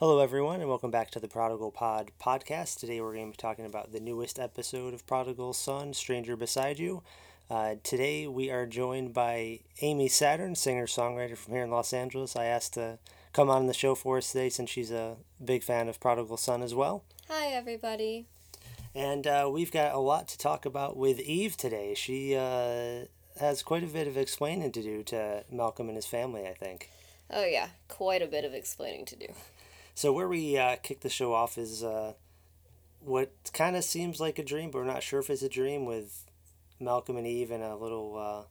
Hello, everyone, and welcome back to the Prodigal Pod podcast. Today, we're going to be talking about the newest episode of Prodigal Son, Stranger Beside You. Uh, today, we are joined by Aimee Saturne, singer songwriter from here in Los Angeles. I asked to come on the show for us today since she's a big fan of Prodigal Son as well. Hi, everybody. And uh, we've got a lot to talk about with Eve today. She uh, has quite a bit of explaining to do to Malcolm and his family, I think. Oh, yeah, quite a bit of explaining to do. So where we uh, kick the show off is uh, what kind of seems like a dream, but we're not sure if it's a dream with Malcolm and Eve in a little uh,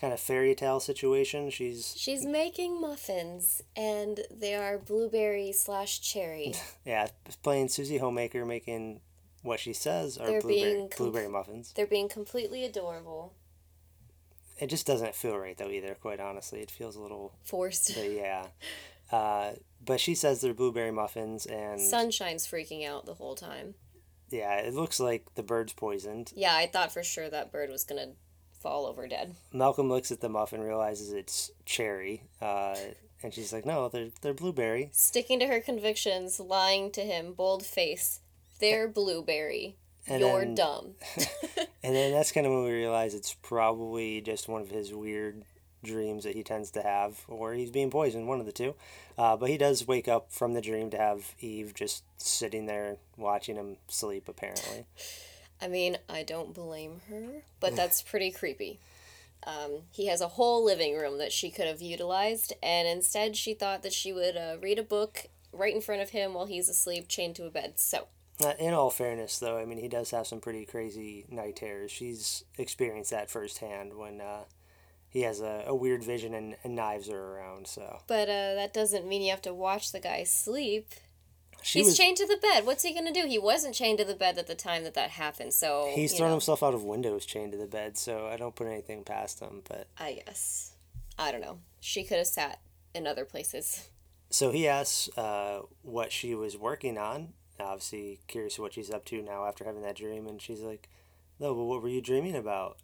kind of fairy tale situation. She's She's making muffins, and they are blueberry slash cherry. yeah playing Susie Homemaker, making what she says are They're blueberry com- blueberry muffins. They're being completely adorable, It just doesn't feel right though either. Quite honestly, it feels a little forced. but yeah. Uh, but she says they're blueberry muffins, and Sunshine's freaking out the whole time. yeah, it looks like the bird's poisoned. Yeah, I thought for sure that bird was gonna fall over dead. Malcolm looks at the muffin, realizes it's cherry, uh, and she's like, "No, they're they're blueberry." Sticking to her convictions, lying to him, bold face. They're blueberry. And You're then- dumb. And then that's kind of when we realize it's probably just one of his weird dreams that he tends to have, or he's being poisoned, one of the two. Uh, but he does wake up from the dream to have Eve just sitting there watching him sleep, apparently. I mean, I don't blame her, but that's pretty creepy. Um, he has a whole living room that she could have utilized, and instead she thought that she would uh, read a book right in front of him while he's asleep, chained to a bed. So, Uh, in all fairness, though, I mean, he does have some pretty crazy night terrors. She's experienced that firsthand when uh, he has a, a weird vision and, and knives are around. So but uh, that doesn't mean you have to watch the guy sleep. she he's was. chained to the bed. What's he gonna do? He wasn't chained to the bed at the time that that happened. So He's thrown know, himself out of windows chained to the bed, so I don't put anything past him. But I guess. I don't know. She could have sat in other places. so he asks uh, what she was working on. Obviously, curious what she's up to now after having that dream, and she's like, "No, but what were you dreaming about?"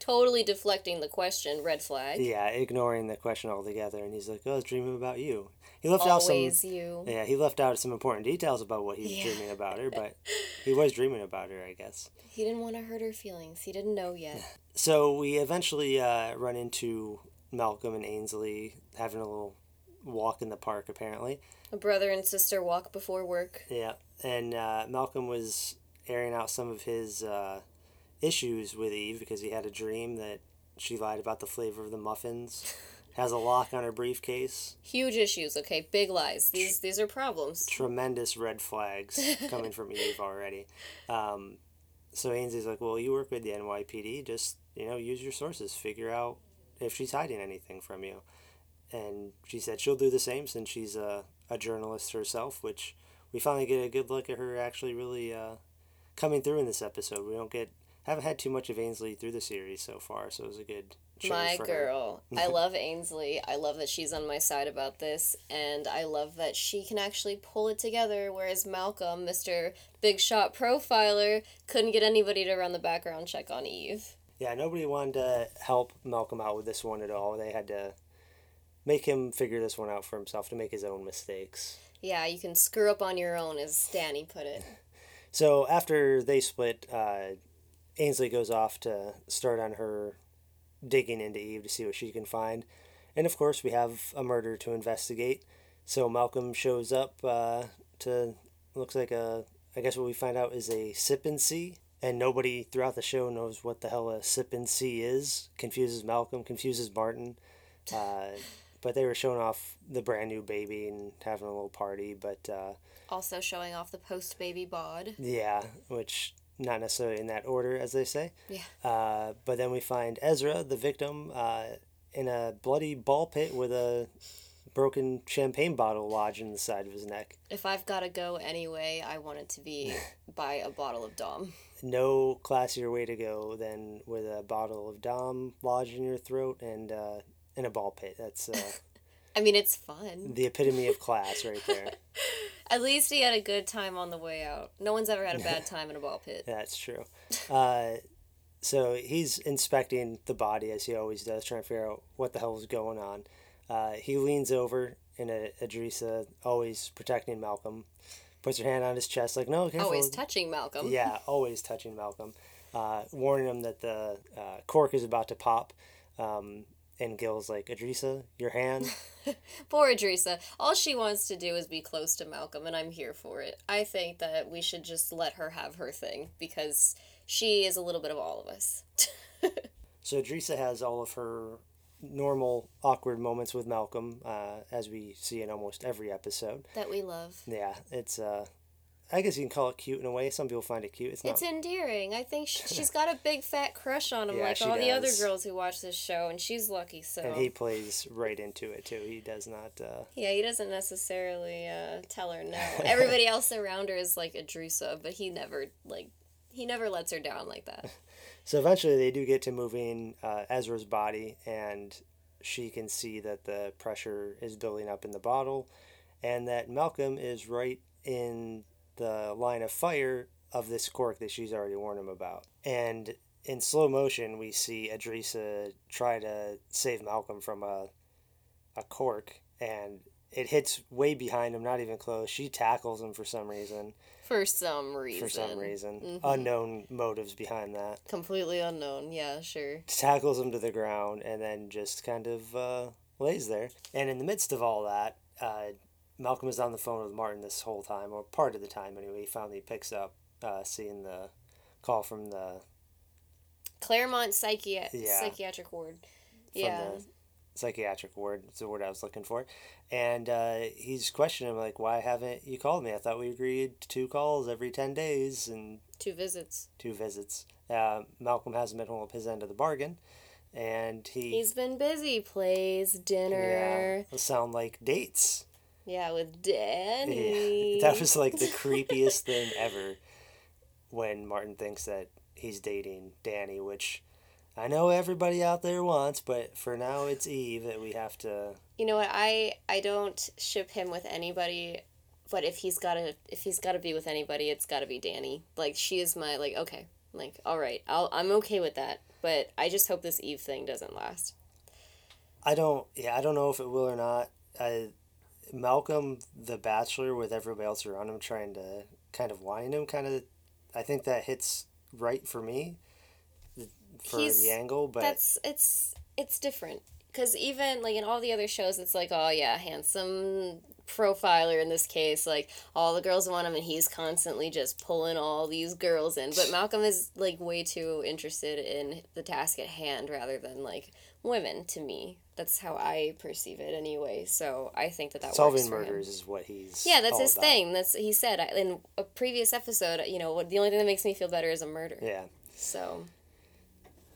Totally deflecting the question. Red flag. Yeah, ignoring the question altogether, and he's like, "Oh, I was dreaming about you." He left out some. Always you. Yeah, he left out some important details about what he was Yeah. dreaming about her, but he was dreaming about her, I guess. He didn't want to hurt her feelings. He didn't know yet. So we eventually uh, run into Malcolm and Ainsley having a little walk in the park, apparently. A brother and sister walk before work. Yeah, and uh, Malcolm was airing out some of his uh, issues with Eve because he had a dream that she lied about the flavor of the muffins. Has a lock on her briefcase. Huge issues, okay? Big lies. These these are problems. tremendous red flags coming from Eve already. Um, so Ainsley's like, well, you work with the NYPD. Just you know, use your sources. Figure out if she's hiding anything from you. And she said she'll do the same since she's a, a journalist herself, which we finally get a good look at her actually really uh, coming through in this episode. We don't get haven't had too much of Ainsley through the series so far, so it was a good My girl. I love Ainsley. I love that she's on my side about this, and I love that she can actually pull it together, whereas Malcolm, Mr. Big Shot Profiler, couldn't get anybody to run the background check on Eve. Yeah, nobody wanted to help Malcolm out with this one at all. They had to make him figure this one out for himself to make his own mistakes. Yeah, you can screw up on your own, as Dani put it. So after they split, uh, Ainsley goes off to start on her digging into Eve to see what she can find. And of course, we have a murder to investigate. So Malcolm shows up uh, to, looks like a, I guess what we find out is a sip and see. And nobody throughout the show knows what the hell a sip and see is. Confuses Malcolm, confuses Martin. Uh, but they were showing off the brand new baby and having a little party. But uh, Also showing off the post baby bod. yeah, which not necessarily in that order, as they say. Yeah. Uh, but then we find Ezra, the victim, uh, in a bloody ball pit with a broken champagne bottle lodged in the side of his neck. If I've got to go anyway, I want it to be by a bottle of Dom. No classier way to go than with a bottle of Dom lodged in your throat and uh, in a ball pit. That's uh, I mean, it's fun. the epitome of class right there. At least he had a good time on the way out. No one's ever had a bad time in a ball pit. That's true. Uh, so he's inspecting the body as he always does, trying to figure out what the hell is going on. Uh, he leans over and Edrisa always protecting Malcolm. Puts her hand on his chest, like, no, careful. Always touching Malcolm. Yeah, always touching Malcolm, uh, warning him that the uh, cork is about to pop. Um, and Gil's like, Edrisa, your hand. Poor Edrisa. All she wants to do is be close to Malcolm, and I'm here for it. I think that we should just let her have her thing because she is a little bit of all of us. so Edrisa has all of her normal awkward moments with Malcolm, uh, as we see in almost every episode. That we love. Yeah, it's uh, I guess you can call it cute in a way. Some people find it cute. It's not. It's endearing. I think she, she's got a big fat crush on him, Yeah, like all the other girls who watch this show, and she's lucky. So and he plays right into it too. He does not. Uh, yeah, he doesn't necessarily uh, tell her no. Everybody else around her is like Edrisa, but he never like he never lets her down like that. So eventually, they do get to moving uh, Ezra's body, and she can see that the pressure is building up in the bottle, and that Malcolm is right in the line of fire of this cork that she's already warned him about. And in slow motion, we see Edrisa try to save Malcolm from a a cork, and it hits way behind him, not even close. She tackles him for some reason. For some reason. For some reason, Mhm. unknown motives behind that. Completely unknown. Yeah, sure. tackles him to the ground and then just kind of uh, lays there. And in the midst of all that, uh, Malcolm is on the phone with Martin this whole time, or part of the time anyway. He finally picks up, uh, seeing the call from the Claremont psychi- Yeah. psychiatric ward. from Yeah. the psychiatric ward. It's the word I was looking for. And uh, he's questioning him like, "Why haven't you called me? I thought we agreed to two calls every ten days and Two visits. two visits." Uh, Malcolm hasn't been holding up his end of the bargain, and he He's been busy. Plays dinner. yeah, sound like dates. Yeah, with Dani. Yeah, that was like the creepiest thing ever when Martin thinks that he's dating Dani, which I know everybody out there wants, but for now it's Eve that we have to. You know what? I I don't ship him with anybody, but if he's gotta if he's gotta be with anybody, it's gotta be Dani. Like she is my like okay, like all right, I'll I'm okay with that. But I just hope this Eve thing doesn't last. I don't. Yeah, I don't know if it will or not. I, Malcolm, the Bachelor, with everybody else around him trying to kind of whine him, kind of. I think that hits right for me. For He's- the angle, but That's it's it's different because even like in all the other shows, it's like oh yeah, handsome profiler in this case like all the girls want him and he's constantly just pulling all these girls in but malcolm is like way too interested in the task at hand rather than like women to me that's how i perceive it anyway so i think that that works solving for him. murders is what he's. yeah that's his about. thing that's he said in a previous episode you know what the only thing that makes me feel better is a murder Yeah. so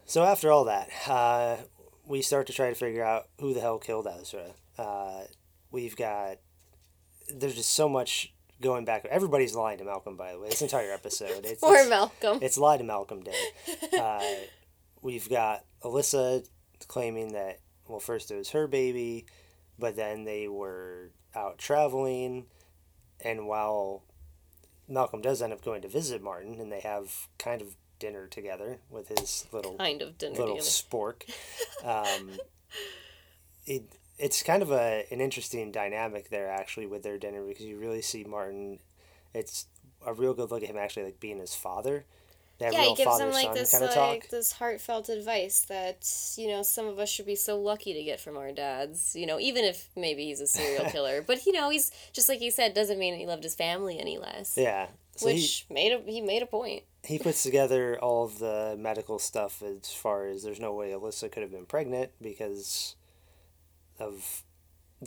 So after all that, uh, we start to try to figure out who the hell killed Ezra. Uh, we've got there's just so much going back. Everybody's lying to Malcolm, by the way. This entire episode, it's poor it's, malcolm it's lie to Malcolm Day. Uh, we've got Alyssa claiming that well, first it was her baby, but then they were out traveling, and while Malcolm does end up going to visit Martin, and they have kind of dinner together with his little kind of dinner little together. spork. Um, it it's kind of a an interesting dynamic there actually with their dinner because you really see Martin. It's a real good look at him actually like being his father. That yeah, real he gives him like this like talk. this heartfelt advice that you know some of us should be so lucky to get from our dads. You know, even if maybe he's a serial killer, but you know he's just like he said doesn't mean he loved his family any less. Yeah. So which made a he made a point. he, he puts together all of the medical stuff as far as there's no way Alyssa could have been pregnant because of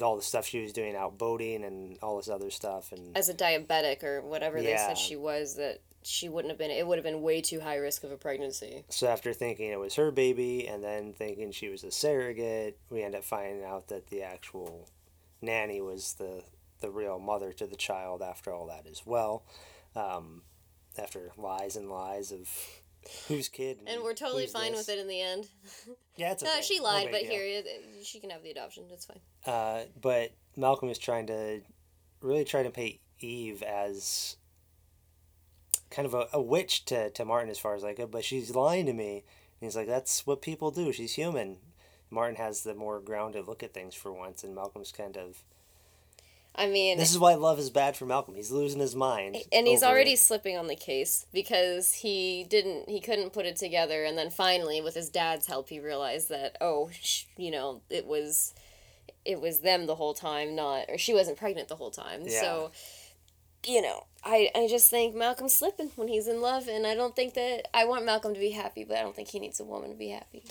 all the stuff she was doing out boating and all this other stuff and As a diabetic or whatever they said she was, that she wouldn't have been. It would have been way too high risk of a pregnancy. So after thinking it was her baby and then thinking she was a surrogate, we end up finding out that the actual nanny was the the real mother to the child after all that as well. Um, after lies and lies of whose kid. And we're totally fine this. with it in the end. Yeah, it's No, she lied, but deal. here she can have the adoption. It's fine. Uh, but Malcolm is trying to really try to paint Eve as kind of a, a witch to, to Martin as far as like, but she's lying to me. And he's like, that's what people do. She's human. Martin has the more grounded look at things for once, and Malcolm's kind of I mean, This is why love is bad for Malcolm. He's losing his mind. and he's already it. slipping on the case because he didn't he couldn't put it together and then finally with his dad's help he realized that oh sh- you know it was it was them the whole time not or she wasn't pregnant the whole time Yeah. so you know I, I just think malcolm's slipping when he's in love and i don't think that i want malcolm to be happy but i don't think he needs a woman to be happy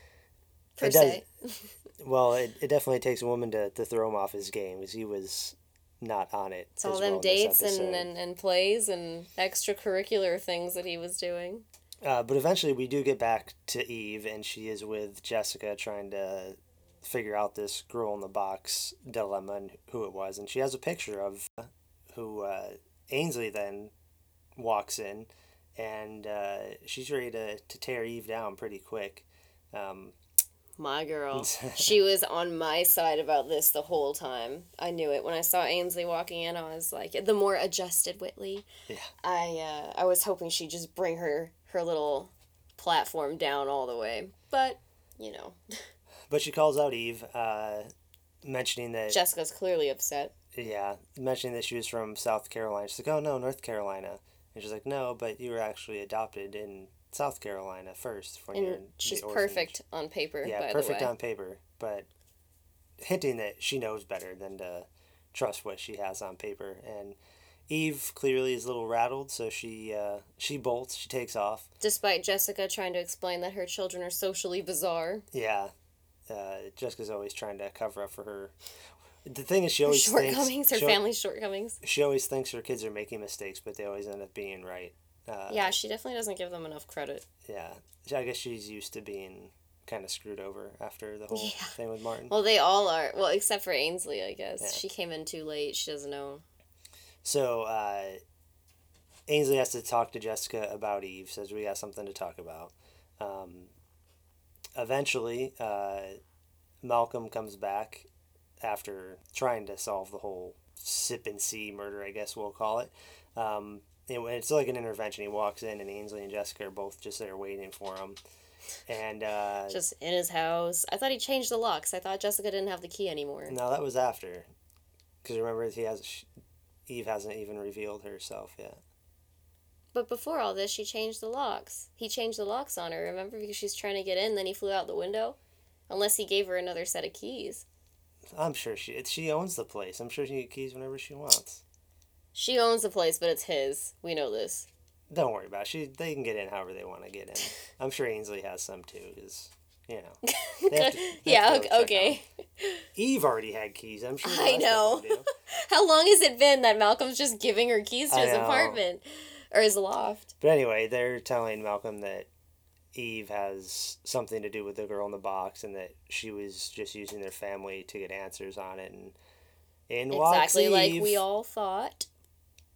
per It does- se Well, it, it definitely takes a woman to, to throw him off his game because he was not on it. it's all them well dates and, and, and plays and extracurricular things that he was doing Uh, but eventually, we do get back to Eve, and she is with Jessica trying to figure out this girl in the box dilemma and who it was. And she has a picture of who uh, Ainsley then walks in, and uh, she's ready to, to tear Eve down pretty quick. Um, My girl. she was on my side about this the whole time. I knew it. When I saw Ainsley walking in, I was like, the more adjusted Whitley. Yeah. I uh, I was hoping she'd just bring her her little platform down all the way. But, you know, but she calls out Eve, uh, mentioning that Jessica's clearly upset. Yeah, mentioning that she was from South Carolina. She's like, oh no, North Carolina. And she's like, no, but you were actually adopted in South Carolina first. When you're And she's the orphanage." perfect on paper, Yeah, by perfect the way. on paper, but hinting that she knows better than to trust what she has on paper. And Eve clearly is a little rattled, so she uh, she bolts. She takes off. Despite Jessica trying to explain that her children are socially bizarre. Yeah, uh, Jessica's always trying to cover up for her. The thing is, she always thinks shortcomings, her she, family's shortcomings. she always thinks her kids are making mistakes, but they always end up being right. Uh, Yeah, she definitely doesn't give them enough credit. Yeah, I guess she's used to being kind of screwed over after the whole Yeah. thing with Martin. Well, they all are. Well, except for Ainsley, I guess. Yeah. She came in too late. She doesn't know. So uh, Ainsley has to talk to Jessica about Eve. Says we got something to talk about. Um, eventually, uh, Malcolm comes back after trying to solve the whole sip and see murder. I guess we'll call it. Um, and it's like an intervention. He walks in, and Ainsley and Jessica are both just there waiting for him. And uh, Just in his house. I thought he changed the locks. I thought Jessica didn't have the key anymore. No, that was after. Because remember, he has sh- Eve hasn't even revealed herself yet. But before all this, she changed the locks. He changed the locks on her, remember? Because she's trying to get in, then he flew out the window. Unless he gave her another set of keys. I'm sure she she owns the place. I'm sure she can get keys whenever she wants. She owns the place, but it's his. We know this. Don't worry about it. She they can get in however they want to get in. I'm sure Ainsley has some too, because you know. To- yeah, okay. Eve already had keys. I'm sure. I know. How long has it been that Malcolm's just giving her keys to I his know. apartment? Or his loft? But anyway, they're telling Malcolm that Eve has something to do with the girl in the box, and that she was just using their family to get answers on it, and in walks Exactly like we all thought.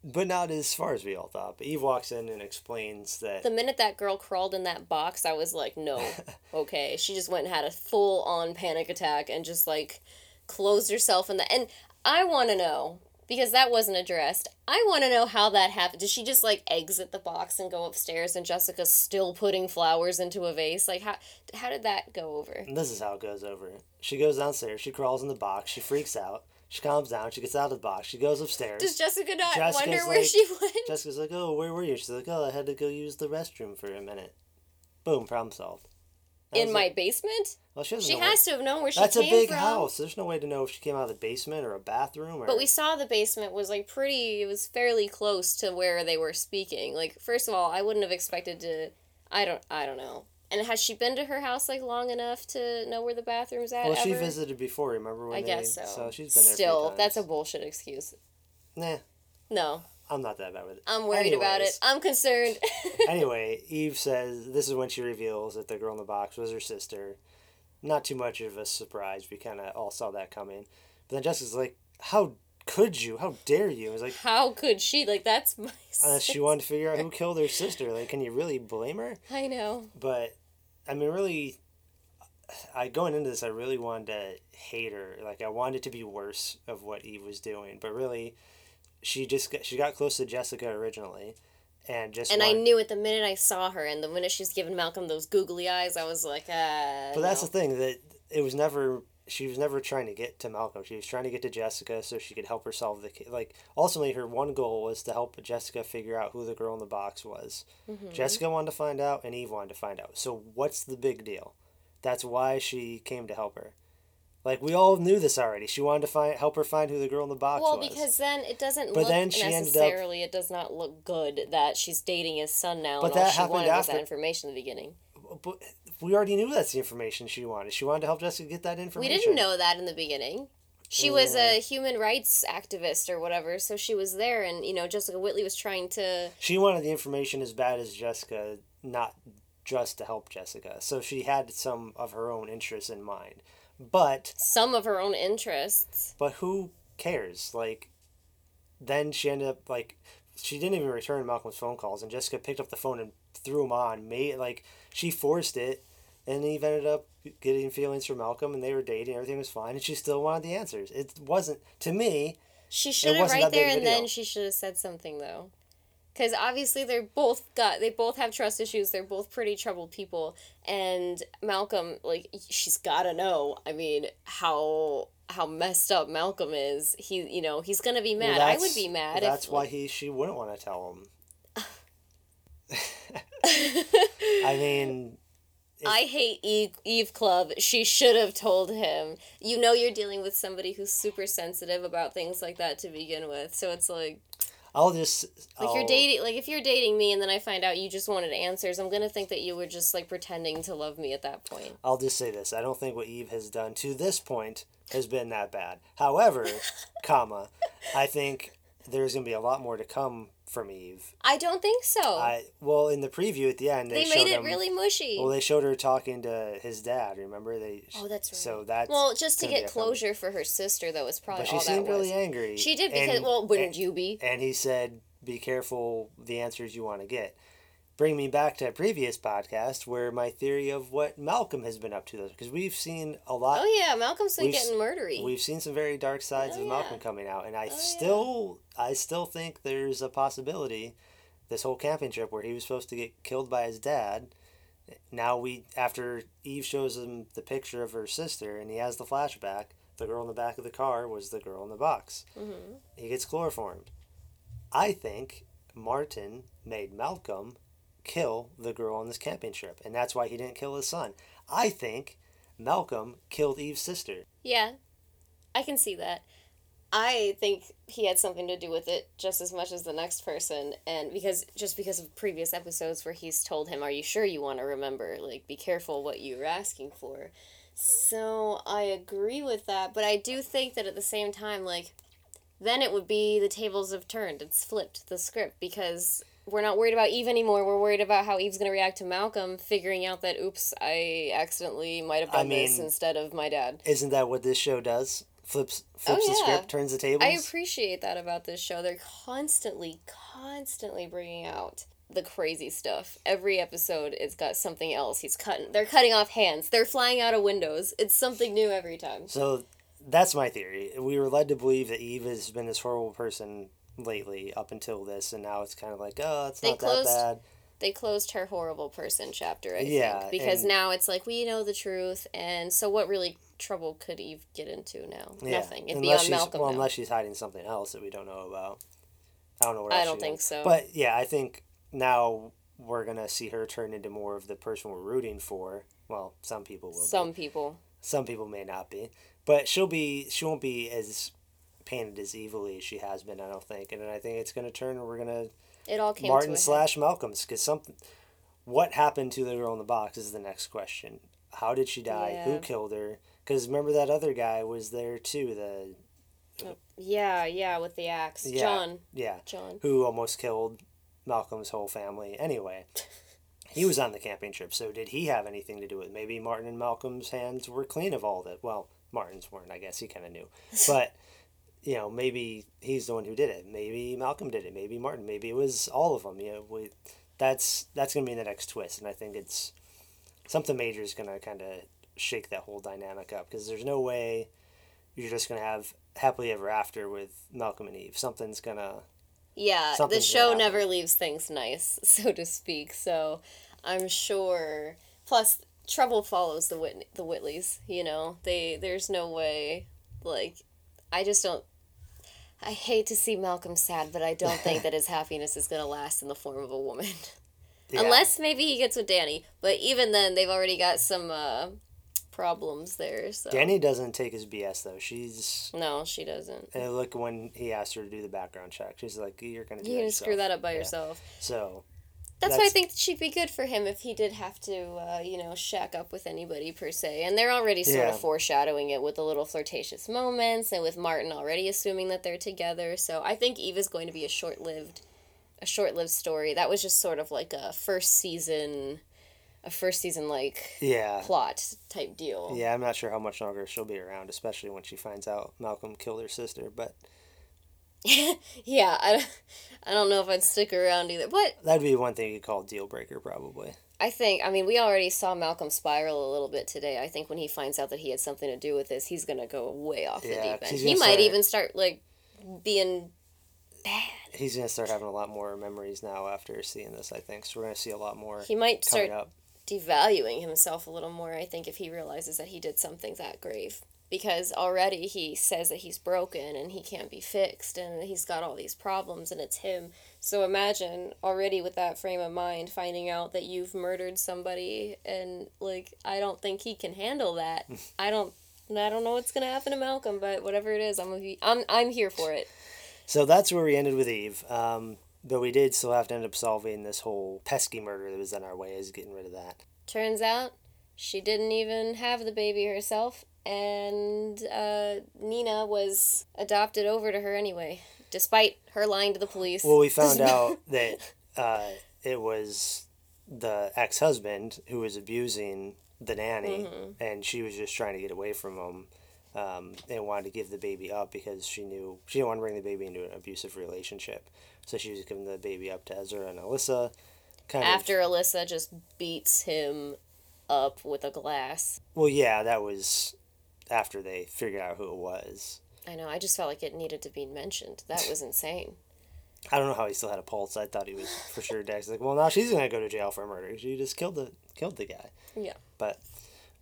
But not as far as we all thought. But Eve walks in and explains that The minute that girl crawled in that box, I was like, no, okay. She just went and had a full on panic attack and just like closed herself in the. And I want to know, because that wasn't addressed, I want to know how that happened. Did she just like exit the box and go upstairs and Jessica's still putting flowers into a vase? Like, how, how did that go over? this is how it goes over. She goes downstairs, she crawls in the box, she freaks out, she calms down, she gets out of the box, she goes upstairs. Does Jessica not Jessica's wonder where like- she went? Jessica's like, "Oh, where were you?" She's like, "Oh, I had to go use the restroom for a minute." Boom, problem solved. In my it. basement? well, she, She know where- has to have known where she was. That's a big from. house. There's no way to know if she came out of the basement or a bathroom or. But we saw the basement was like pretty. It was fairly close to where they were speaking. Like first of all, I wouldn't have expected to. I don't. I don't know. And has she been to her house like long enough to know where the bathroom's at? Well, she visited before. Remember when I they? guess so. So she's been there. Still, that's a bullshit excuse. Nah, No, I'm not that bad with it. I'm worried about it. I'm concerned. anyway, Eve says this is when she reveals that the girl in the box was her sister. Not too much of a surprise. We kind of all saw that coming. But then Jessica's like, "How could you? How dare you?" I was like, How could she? Like that's my. uh, she wanted to figure out who killed her sister. Like, can you really blame her? I know. But I mean, really, I going into this, I really wanted to hate her. Like, I wanted it to be worse of what Eve was doing. But really, she just got, she got close to Jessica originally, and just And I knew it the minute I saw her, and the minute she's giving Malcolm those googly eyes, I was like, ah. But that's no. the thing that it was never she was never trying to get to Malcolm. She was trying to get to Jessica so she could help her solve the case. Like ultimately, her one goal was to help Jessica figure out who the girl in the box was. Mm-hmm. Jessica wanted to find out, and Eve wanted to find out. So what's the big deal? That's why she came to help her. Like we all knew this already. She wanted to find help her find who the girl in the box Well, was. Well, because then it doesn't But look then she ended up- necessarily. It does not look good that she's dating his son now, But and all that she happened wanted was after- that information in the beginning. but we already knew that's the information she wanted. She wanted to help Jessica get that information. We didn't know that in the beginning. She was a mm. human rights activist or whatever, so she was there, and you know Jessica Whitley was trying to. She wanted the information as bad as Jessica, not just to help Jessica. So she had some of her own interests in mind. But some of her own interests. but who cares? Like then she ended up like she didn't even return Malcolm's phone calls and Jessica picked up the phone and threw him on. Made like she forced it and Eve ended up getting feelings for Malcolm and they were dating, everything was fine, and she still wanted the answers. It wasn't to me She should have right there and then she should have said something though. Cuz obviously they're both got they both have trust issues. They're both pretty troubled people and Malcolm like she's got to know. I mean, how how messed up Malcolm is. He you know, he's going to be Well, mad. I would be mad That's if why like, he she wouldn't want to tell him. I mean, I hate Eve, Eve Club. She should have told him. You know you're dealing with somebody who's super sensitive about things like that to begin with. So it's like I'll just like I'll, you're dating like if you're dating me and then I find out you just wanted answers, I'm going to think that you were just like pretending to love me at that point. I'll just say this: I don't think what Eve has done to this point has been that bad. However, comma, I think there's gonna be a lot more to come from Eve. I don't think so. I well in the preview at the end they, they showed made it really mushy. Well, they showed her talking to his dad. Remember they? Oh, that's right. So that's well, just to get closure for her sister though is probably But she all that seemed was. really angry. She did because and- well, wouldn't and- you be? And he said, "Be careful the answers you want to get." Bring me back to a previous podcast where my theory of what Malcolm has been up to, because we've seen a lot. Oh yeah, Malcolm's been getting murdery. We've seen some very dark sides Oh, of yeah. Malcolm coming out, and I yeah. still, I still think there's a possibility. This whole camping trip where he was supposed to get killed by his dad. Now we, after Eve shows him the picture of her sister, and he has the flashback. The girl in the back of the car was the girl in the box. Mhm. He gets chloroformed. I think Martin made Malcolm kill the girl on this camping trip, and that's why he didn't kill his son. I think Malcolm killed Eve's sister. Yeah, I can see that. I think he had something to do with it just as much as the next person, and because just because of previous episodes where he's told him, "Are you sure you want to remember? Like, be careful what you're asking for." So I agree with that, but I do think that at the same time, like, then it would be the tables have turned. It's flipped the script because we're not worried about Eve anymore. We're worried about how Eve's gonna react to Malcolm, figuring out that oops, I accidentally might have I done this instead of my dad. Isn't that what this show does? Flips flips the Oh, yeah. script, turns the tables. I appreciate that about this show. They're constantly, constantly bringing out the crazy stuff. Every episode, it's got something else. He's cutting. They're cutting off hands. They're flying out of windows. It's something new every time. so that's my theory. We were led to believe that Eve has been this horrible person lately up until this, and now it's kind of like, oh, it's They not closed- that bad. They closed her horrible person chapter. I Yeah, think because now it's like we know the truth, and so what really trouble could Eve get into now? Yeah. Nothing. It's unless beyond she's, Malcolm Well, now. unless she's hiding something else that we don't know about. I don't know what I don't think knows. so. But yeah, I think now we're gonna see her turn into more of the person we're rooting for. Well, some people will. be. Some people. Some people may not be, but she'll be. She won't be as painted as evilly as she has been. I don't think, and I think it's gonna turn. We're gonna It all came to Martin slash Malcolm's because something. What happened to the girl in the box is the next question. How did she die? Yeah. Who killed her? Because remember that other guy was there too. The oh, Yeah, yeah, with the axe. Yeah. John. yeah, John. who almost killed Malcolm's whole family. Anyway, he was on the camping trip. So did he have anything to do with? it? Maybe Martin and Malcolm's hands were clean of all that. Well, Martin's weren't. I guess he kind of knew, but. You know, maybe he's the one who did it. Maybe Malcolm did it. Maybe Martin. Maybe it was all of them. You know, we, that's that's gonna be the next twist, and I think it's something major is gonna kind of shake that whole dynamic up because there's no way you're just gonna have happily ever after with Malcolm and Eve. Something's gonna Yeah, the show never leaves things nice, so to speak. So I'm sure. Plus, trouble follows the Whit- the Whitleys. You know, they there's no way. Like, I just don't. I hate to see Malcolm sad, but I don't think that his happiness is gonna last in the form of a woman. Yeah. Unless maybe he gets with Dani, but even then, they've already got some uh, problems there. So Dani doesn't take his BS though. She's no, she doesn't. and look when he asked her to do the background check. She's like, "You're gonna do You're gonna screw that up by Yeah. yourself. So That's, why I think she'd be good for him if he did have to, uh, you know, shack up with anybody per se. And they're already sort Yeah. of foreshadowing it with the little flirtatious moments, and with Martin already assuming that they're together. So I think Eve is going to be a short lived, a short lived story. That was just sort of like a first season, a first season like yeah, plot type deal. yeah. I'm not sure how much longer she'll be around, especially when she finds out Malcolm killed her sister. But yeah, I, I don't know if I'd stick around either, but that'd be one thing you call deal breaker, probably. I think, I mean, we already saw Malcolm spiral a little bit today. I think when he finds out that he had something to do with this, he's going to go way off Yeah, the deep end. He might start- even start, like, being bad. He's gonna start having a lot more memories now after seeing this. I think so. We're gonna see a lot more He might start up. devaluing himself a little more, I think, if he realizes that he did something that grave. Because already he says that he's broken and he can't be fixed and he's got all these problems and it's him. So imagine already with that frame of mind finding out that you've murdered somebody and like I don't think he can handle that. I don't I don't know what's gonna happen to Malcolm, but whatever it is, I'm I'm I'm here for it. So that's where we ended with Eve. Um, but we did still have to end up solving this whole pesky murder that was in our way. Is getting rid of that. Turns out she didn't even have the baby herself, and uh, Nina was adopted over to her anyway, despite her lying to the police. Well, we found out that uh, it was the ex husband who was abusing the nanny, Mm-hmm. and she was just trying to get away from him. Um, and wanted to give the baby up because she knew she didn't want to bring the baby into an abusive relationship. So she was giving the baby up to Ezra and Alyssa. Kind After Alyssa just beats him up with a glass. Well, yeah, that was after they figured out who it was. I know, I just felt like it needed to be mentioned. That was insane. I don't know how he still had a pulse. I thought he was for sure dead. He's like, well, now she's gonna go to jail for murder. She just killed the killed the guy. Yeah. But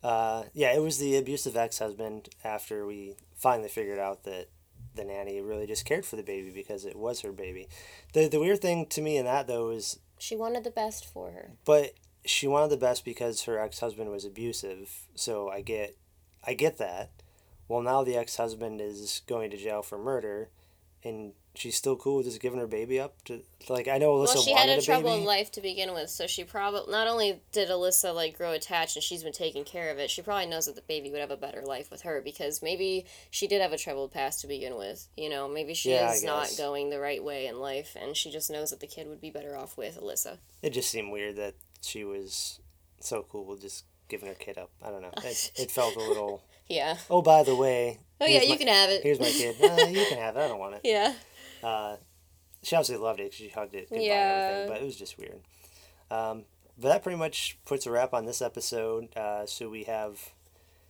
uh, yeah, it was the abusive ex husband. After we finally figured out that the nanny really just cared for the baby because it was her baby. The the weird thing to me in that though is, She wanted the best for her. but she wanted the best because her ex husband was abusive. So I get, I get that. Well, now the ex husband is going to jail for murder, and she's still cool with just giving her baby up to like I know Alyssa well, she had a a troubled baby. life to begin with, so she probably not only did Alyssa like grow attached and she's been taking care of it. She probably knows that the baby would have a better life with her because maybe she did have a troubled past to begin with. You know, maybe she Yeah, is not going the right way in life, and she just knows that the kid would be better off with Alyssa. It just seemed weird that she was so cool with just giving her kid up. I don't know. It, it felt a little. Yeah. Oh, by the way. Oh yeah, you my- can have it. Here's my kid. Uh, you can have it. I don't want it. Yeah. Uh, she obviously loved it 'cause she hugged it goodbye and Yeah. everything, but it was just weird. Um, but that pretty much puts a wrap on this episode. Uh, so we have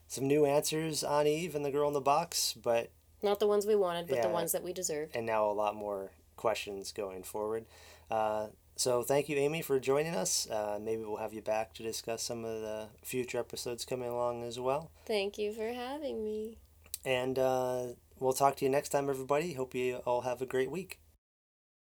some new answers on Eve and the girl in the box, but Not the ones we wanted, but the ones that we deserved. and now a lot more questions going forward. Uh, so thank you, Aimee, for joining us. Uh, maybe we'll have you back to discuss some of the future episodes coming along as well. Thank you for having me. And uh, we'll talk to you next time, everybody. Hope you all have a great week.